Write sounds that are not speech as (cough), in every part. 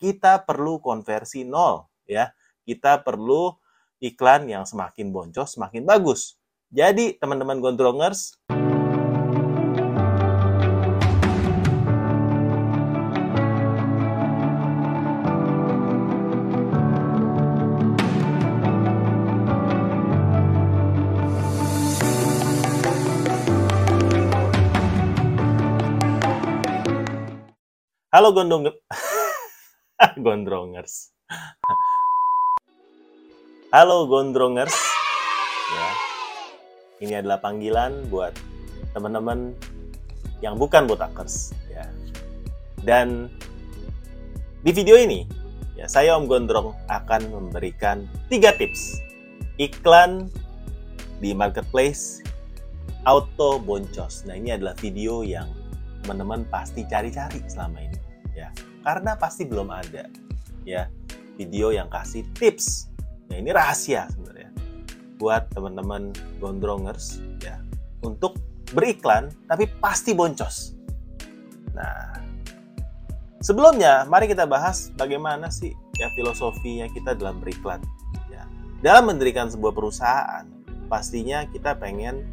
kita perlu konversi nol ya. Kita perlu iklan yang semakin boncos semakin bagus. Jadi teman-teman gondrongers, Halo gondong (laughs) (laughs) gondrongers. Halo gondrongers. Ya. Ini adalah panggilan buat teman-teman yang bukan botakers ya. Dan di video ini ya saya Om Gondrong akan memberikan tiga tips iklan di marketplace auto boncos. Nah, ini adalah video yang teman-teman pasti cari-cari selama ini ya karena pasti belum ada ya video yang kasih tips nah ini rahasia sebenarnya buat teman-teman gondrongers ya untuk beriklan tapi pasti boncos nah sebelumnya mari kita bahas bagaimana sih ya filosofinya kita dalam beriklan ya dalam mendirikan sebuah perusahaan pastinya kita pengen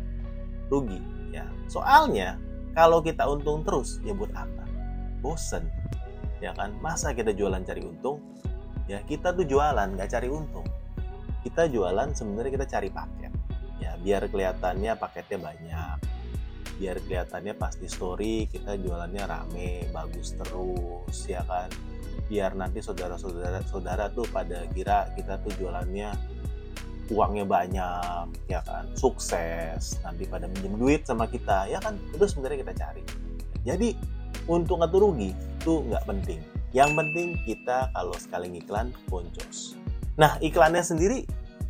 rugi ya soalnya kalau kita untung terus, ya buat apa? Bosen. Ya kan? Masa kita jualan cari untung? Ya kita tuh jualan, nggak cari untung. Kita jualan sebenarnya kita cari paket. Ya biar kelihatannya paketnya banyak. Biar kelihatannya pasti story kita jualannya rame, bagus terus, ya kan? Biar nanti saudara-saudara saudara tuh pada kira kita tuh jualannya uangnya banyak ya kan sukses nanti pada minjem duit sama kita ya kan itu sebenarnya kita cari jadi untung atau rugi itu nggak penting. Yang penting kita kalau sekali ngiklan boncos. Nah iklannya sendiri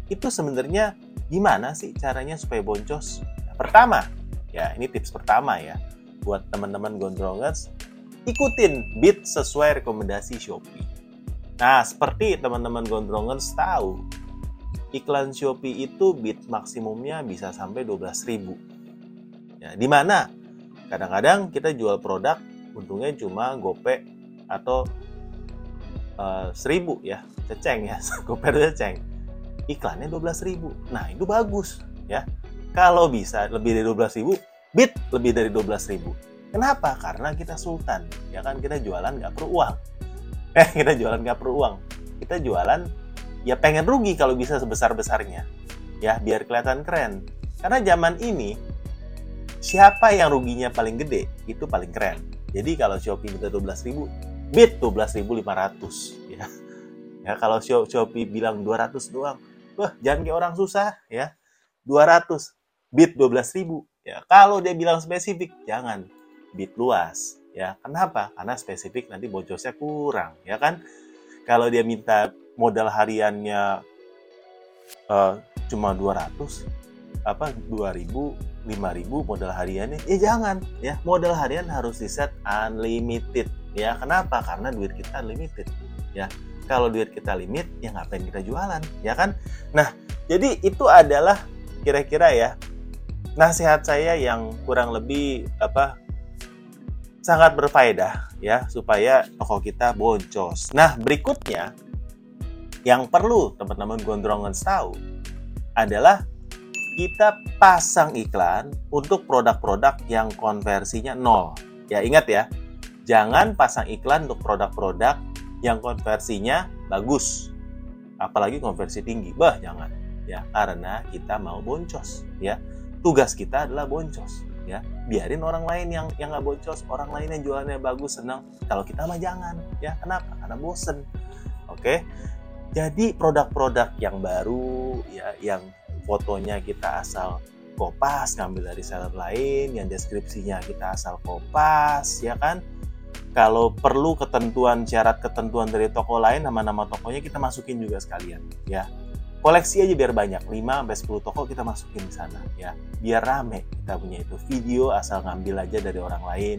itu sebenarnya gimana sih caranya supaya boncos? Nah, pertama ya ini tips pertama ya buat teman-teman gondrongers ikutin bid sesuai rekomendasi Shopee. Nah seperti teman-teman gondrongers tahu iklan Shopee itu bid maksimumnya bisa sampai 12.000. Ya, di mana? Kadang-kadang kita jual produk untungnya cuma gope atau uh, 1000 ya, ceceng ya, (laughs) gope ceceng. Iklannya 12.000. Nah, itu bagus ya. Kalau bisa lebih dari 12.000, bid lebih dari 12.000. Kenapa? Karena kita sultan. Ya kan kita jualan nggak perlu uang. (laughs) Eh, kita jualan nggak perlu uang. Kita jualan ya pengen rugi kalau bisa sebesar-besarnya. Ya, biar kelihatan keren. Karena zaman ini, siapa yang ruginya paling gede, itu paling keren. Jadi kalau Shopee minta 12.000, bid 12.500 ya. Ya kalau Shopee bilang 200 doang, wah jangan kayak orang susah ya. 200, bid 12.000 ya. Kalau dia bilang spesifik, jangan bid luas ya. Kenapa? Karena spesifik nanti bocornya kurang ya kan. Kalau dia minta modal hariannya uh, cuma 200 apa 2000 5000 modal hariannya ya? Jangan ya. Modal harian harus di set unlimited ya. Kenapa? Karena duit kita unlimited ya. Kalau duit kita limit ya ngapain kita jualan ya kan? Nah jadi itu adalah kira-kira ya nasihat saya yang kurang lebih apa sangat berfaedah ya supaya toko kita boncos. Nah berikutnya yang perlu teman-teman gondrongan tahu adalah kita pasang iklan untuk produk-produk yang konversinya nol. Ya ingat ya, jangan pasang iklan untuk produk-produk yang konversinya bagus. Apalagi konversi tinggi. Bah, jangan. Ya, karena kita mau boncos, ya. Tugas kita adalah boncos, ya. Biarin orang lain yang yang nggak boncos, orang lain yang jualannya bagus, senang. Kalau kita mah jangan, ya. Kenapa? Karena bosen. Oke. Jadi produk-produk yang baru ya yang fotonya kita asal kopas ngambil dari seller lain, yang deskripsinya kita asal kopas ya kan. Kalau perlu ketentuan syarat ketentuan dari toko lain nama-nama tokonya kita masukin juga sekalian ya. Koleksi aja biar banyak, 5 sampai 10 toko kita masukin di sana ya. Biar rame kita punya itu. Video asal ngambil aja dari orang lain.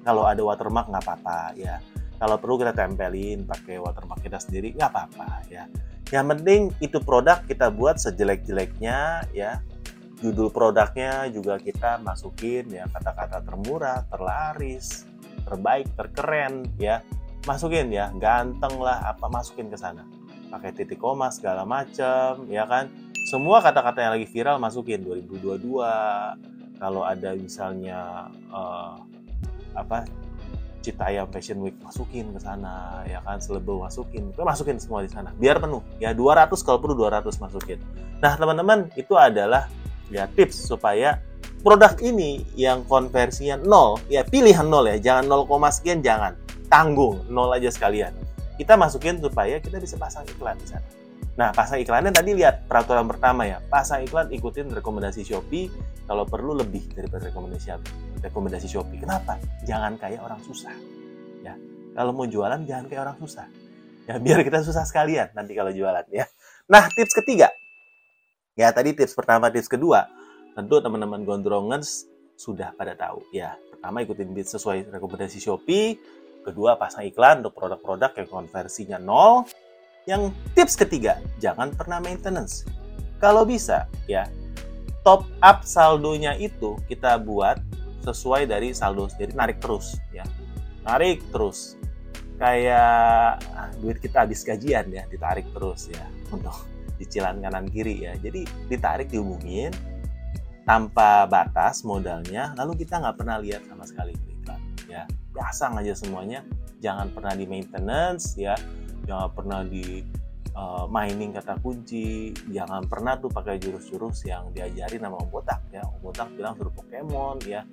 Kalau ada watermark nggak apa-apa ya kalau perlu kita tempelin pakai watermark kita sendiri nggak apa-apa ya yang penting itu produk kita buat sejelek-jeleknya ya. Judul produknya juga kita masukin ya. Kata-kata termurah terlaris terbaik terkeren ya. Masukin ya. Ganteng lah apa masukin ke sana. Pakai titik koma segala macam ya kan. Semua kata-kata yang lagi viral masukin. 2022 kalau ada misalnya uh, apa Cita Ayam Fashion Week masukin ke sana ya kan? Selebo masukin itu masukin semua di sana biar penuh. Ya 200 kalau perlu 200 masukin. Nah teman-teman itu adalah ya tips supaya produk ini yang konversinya nol ya pilihan nol ya jangan 0, sekian jangan. Tanggung nol aja sekalian. Kita masukin supaya kita bisa pasang iklan di sana. Nah pasang iklannya tadi lihat peraturan pertama ya pasang iklan ikutin rekomendasi Shopee kalau perlu lebih daripada rekomendasi rekomendasi Shopee. Kenapa? Jangan kayak orang susah. Ya kalau mau jualan jangan kayak orang susah. Ya biar kita susah sekalian nanti kalau jualan ya. Nah tips ketiga. Ya tadi tips pertama tips kedua. Tentu teman-teman gondrongers sudah pada tahu ya. Pertama ikutin bid sesuai rekomendasi Shopee. Kedua, pasang iklan untuk produk-produk yang konversinya nol. Yang tips ketiga, jangan pernah maintenance. Kalau bisa, ya, top up saldonya itu kita buat sesuai dari saldo jadi narik terus ya. Narik terus. Kayak ah, duit kita habis gajian ya ditarik terus ya untuk cicilan kanan kiri ya. Jadi ditarik dihubungin tanpa batas modalnya lalu kita nggak pernah lihat sama sekali iklan ya. Pasang aja semuanya. Jangan pernah di maintenance ya. Jangan pernah di uh, mining kata kunci. Jangan pernah tuh pakai jurus-jurus yang diajari nama Om Botak ya. Om Botak bilang suruh Pokemon ya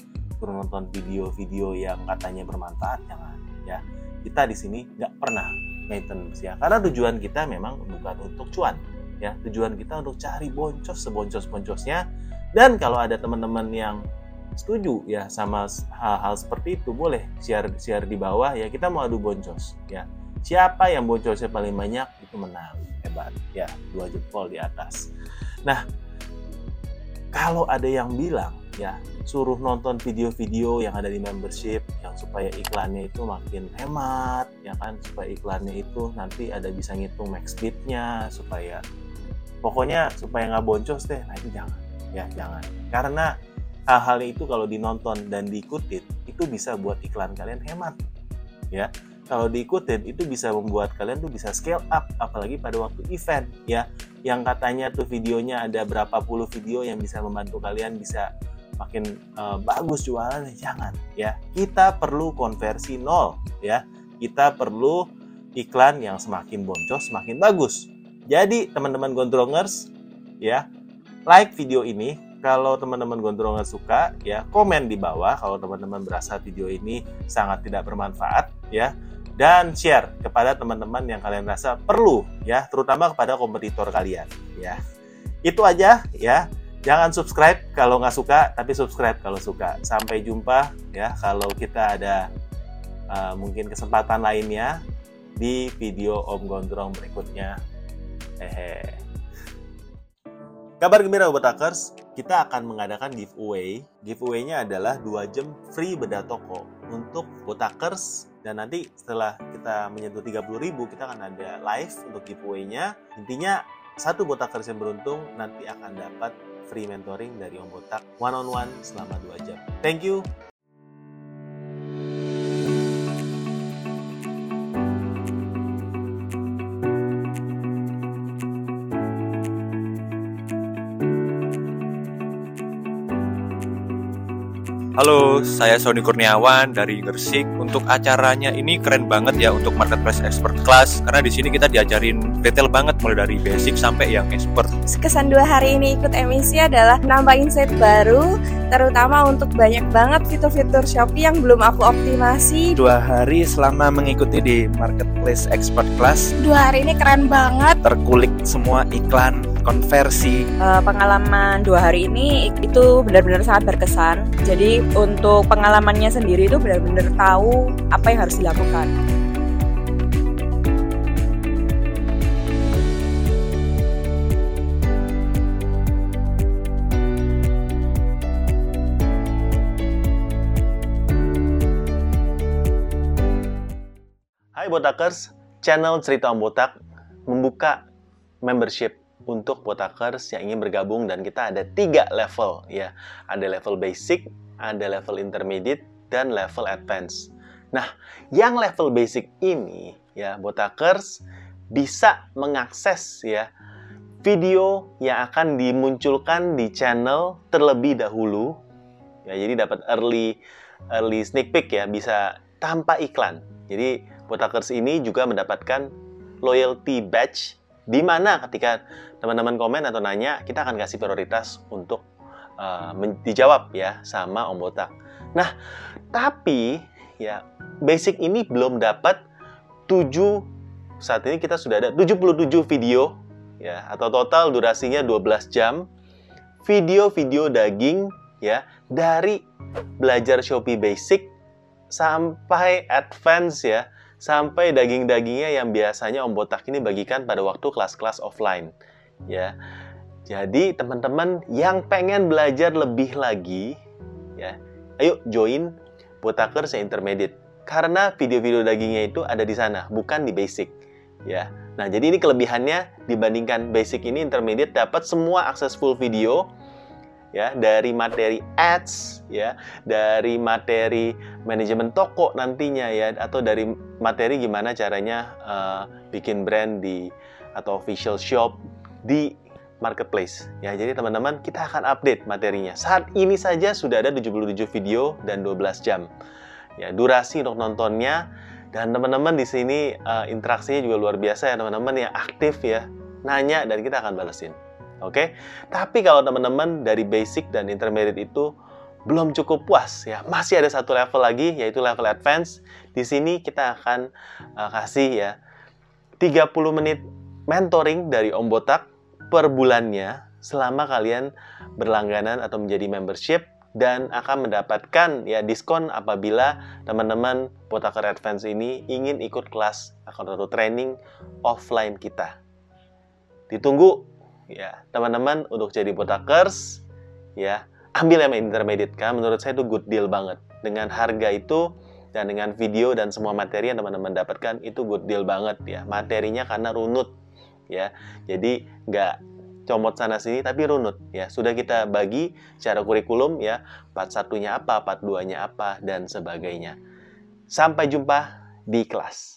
suruh nonton video-video yang katanya bermanfaat jangan ya. Kita di sini nggak pernah maintenance ya karena tujuan kita memang bukan untuk cuan ya. Tujuan kita untuk cari boncos seboncos-boncosnya dan kalau ada teman-teman yang setuju ya sama hal-hal seperti itu boleh share share di bawah ya. Kita mau adu boncos ya. Siapa yang boncosnya paling banyak itu menang. Hebat ya. Dua jempol di atas. Nah kalau ada yang bilang ya suruh nonton video-video yang ada di membership yang supaya iklannya itu makin hemat ya kan? Supaya iklannya itu nanti ada bisa ngitung max speednya supaya pokoknya supaya nggak boncos deh. Nah itu jangan. Ya jangan. Karena hal-hal itu kalau dinonton dan diikutin itu bisa buat iklan kalian hemat. Ya kalau diikutin itu bisa membuat kalian tuh bisa scale up apalagi pada waktu event. Ya yang katanya tuh videonya ada berapa puluh video yang bisa membantu kalian bisa makin uh, bagus jualan jangan ya. Kita perlu konversi nol ya. Kita perlu iklan yang semakin boncos semakin bagus. Jadi teman-teman gondrongers ya like video ini. Kalau teman-teman gondrongan suka ya komen di bawah kalau teman-teman berasa video ini sangat tidak bermanfaat ya. Dan share kepada teman-teman yang kalian rasa perlu ya. Terutama kepada kompetitor kalian ya. Itu aja ya jangan subscribe kalau nggak suka tapi subscribe kalau suka. Sampai jumpa ya kalau kita ada uh, mungkin kesempatan lainnya di video Om Gondrong berikutnya. Hehe. Kabar gembira buat Akers kita akan mengadakan giveaway. Giveaway-nya adalah 2 jam free beda toko untuk botakers dan nanti setelah kita menyentuh 30 ribu kita akan ada live untuk giveaway-nya. Intinya satu botakers yang beruntung nanti akan dapat free mentoring dari Om Botak one on one selama 2 jam. Thank you. Halo, saya Sony Kurniawan dari Gersik. Untuk acaranya ini keren banget ya untuk marketplace expert class karena di sini kita diajarin detail banget mulai dari basic sampai yang expert. Kesan dua hari ini ikut emisi adalah nambah insight baru, terutama untuk banyak banget fitur-fitur Shopee yang belum aku optimasi. Dua hari selama mengikuti di marketplace expert class. Dua hari ini keren banget. Terkulik semua iklan, konversi. Uh, pengalaman dua hari ini itu benar-benar sangat berkesan. Jadi untuk pengalamannya sendiri itu benar-benar tahu apa yang harus dilakukan. Hai Botakers, channel Cerita Om Botak membuka membership untuk Botakers yang ingin bergabung dan kita ada tiga level ya. Ada level basic, ada level intermediate, dan level advance. Nah, yang level basic ini ya botakers bisa mengakses ya video yang akan dimunculkan di channel terlebih dahulu. Ya, jadi dapat early early sneak peek ya, bisa tanpa iklan. Jadi botakers ini juga mendapatkan loyalty badge di mana ketika teman-teman komen atau nanya, kita akan kasih prioritas untuk uh, dijawab ya sama Om Botak. Nah, tapi ya basic ini belum dapat 7 saat ini kita sudah ada 77 video ya atau total durasinya 12 jam video-video daging ya dari belajar Shopee basic sampai advance ya sampai daging-dagingnya yang biasanya Om Botak ini bagikan pada waktu kelas-kelas offline ya. Jadi teman-teman yang pengen belajar lebih lagi ya, ayo join Botakers intermediate karena video-video dagingnya itu ada di sana, bukan di basic ya. Nah, jadi ini kelebihannya dibandingkan basic ini intermediate dapat semua akses full video ya dari materi ads ya dari materi manajemen toko nantinya ya atau dari materi gimana caranya uh, bikin brand di atau official shop di marketplace. Ya jadi teman-teman kita akan update materinya. Saat ini saja sudah ada 77 video dan 12 jam. Ya durasi untuk nontonnya. Dan teman-teman di sini uh, interaksinya juga luar biasa ya teman-teman yang aktif ya. Nanya dan kita akan balesin Oke, tapi kalau teman-teman dari basic dan intermediate itu belum cukup puas ya, masih ada satu level lagi yaitu level advance. Di sini kita akan uh, kasih ya 30 menit mentoring dari Om Botak per bulannya selama kalian berlangganan atau menjadi membership dan akan mendapatkan ya diskon apabila teman-teman Botaker Advance ini ingin ikut kelas atau training offline kita. Ditunggu ya teman-teman untuk jadi botakers ya ambil yang intermediate kan menurut saya itu good deal banget. Dengan harga itu dan dengan video dan semua materi yang teman-teman dapatkan itu good deal banget ya. Materinya karena runut ya. Jadi nggak comot sana sini tapi runut ya. Sudah kita bagi secara kurikulum ya part satunya apa part duanya apa dan sebagainya. Sampai jumpa di kelas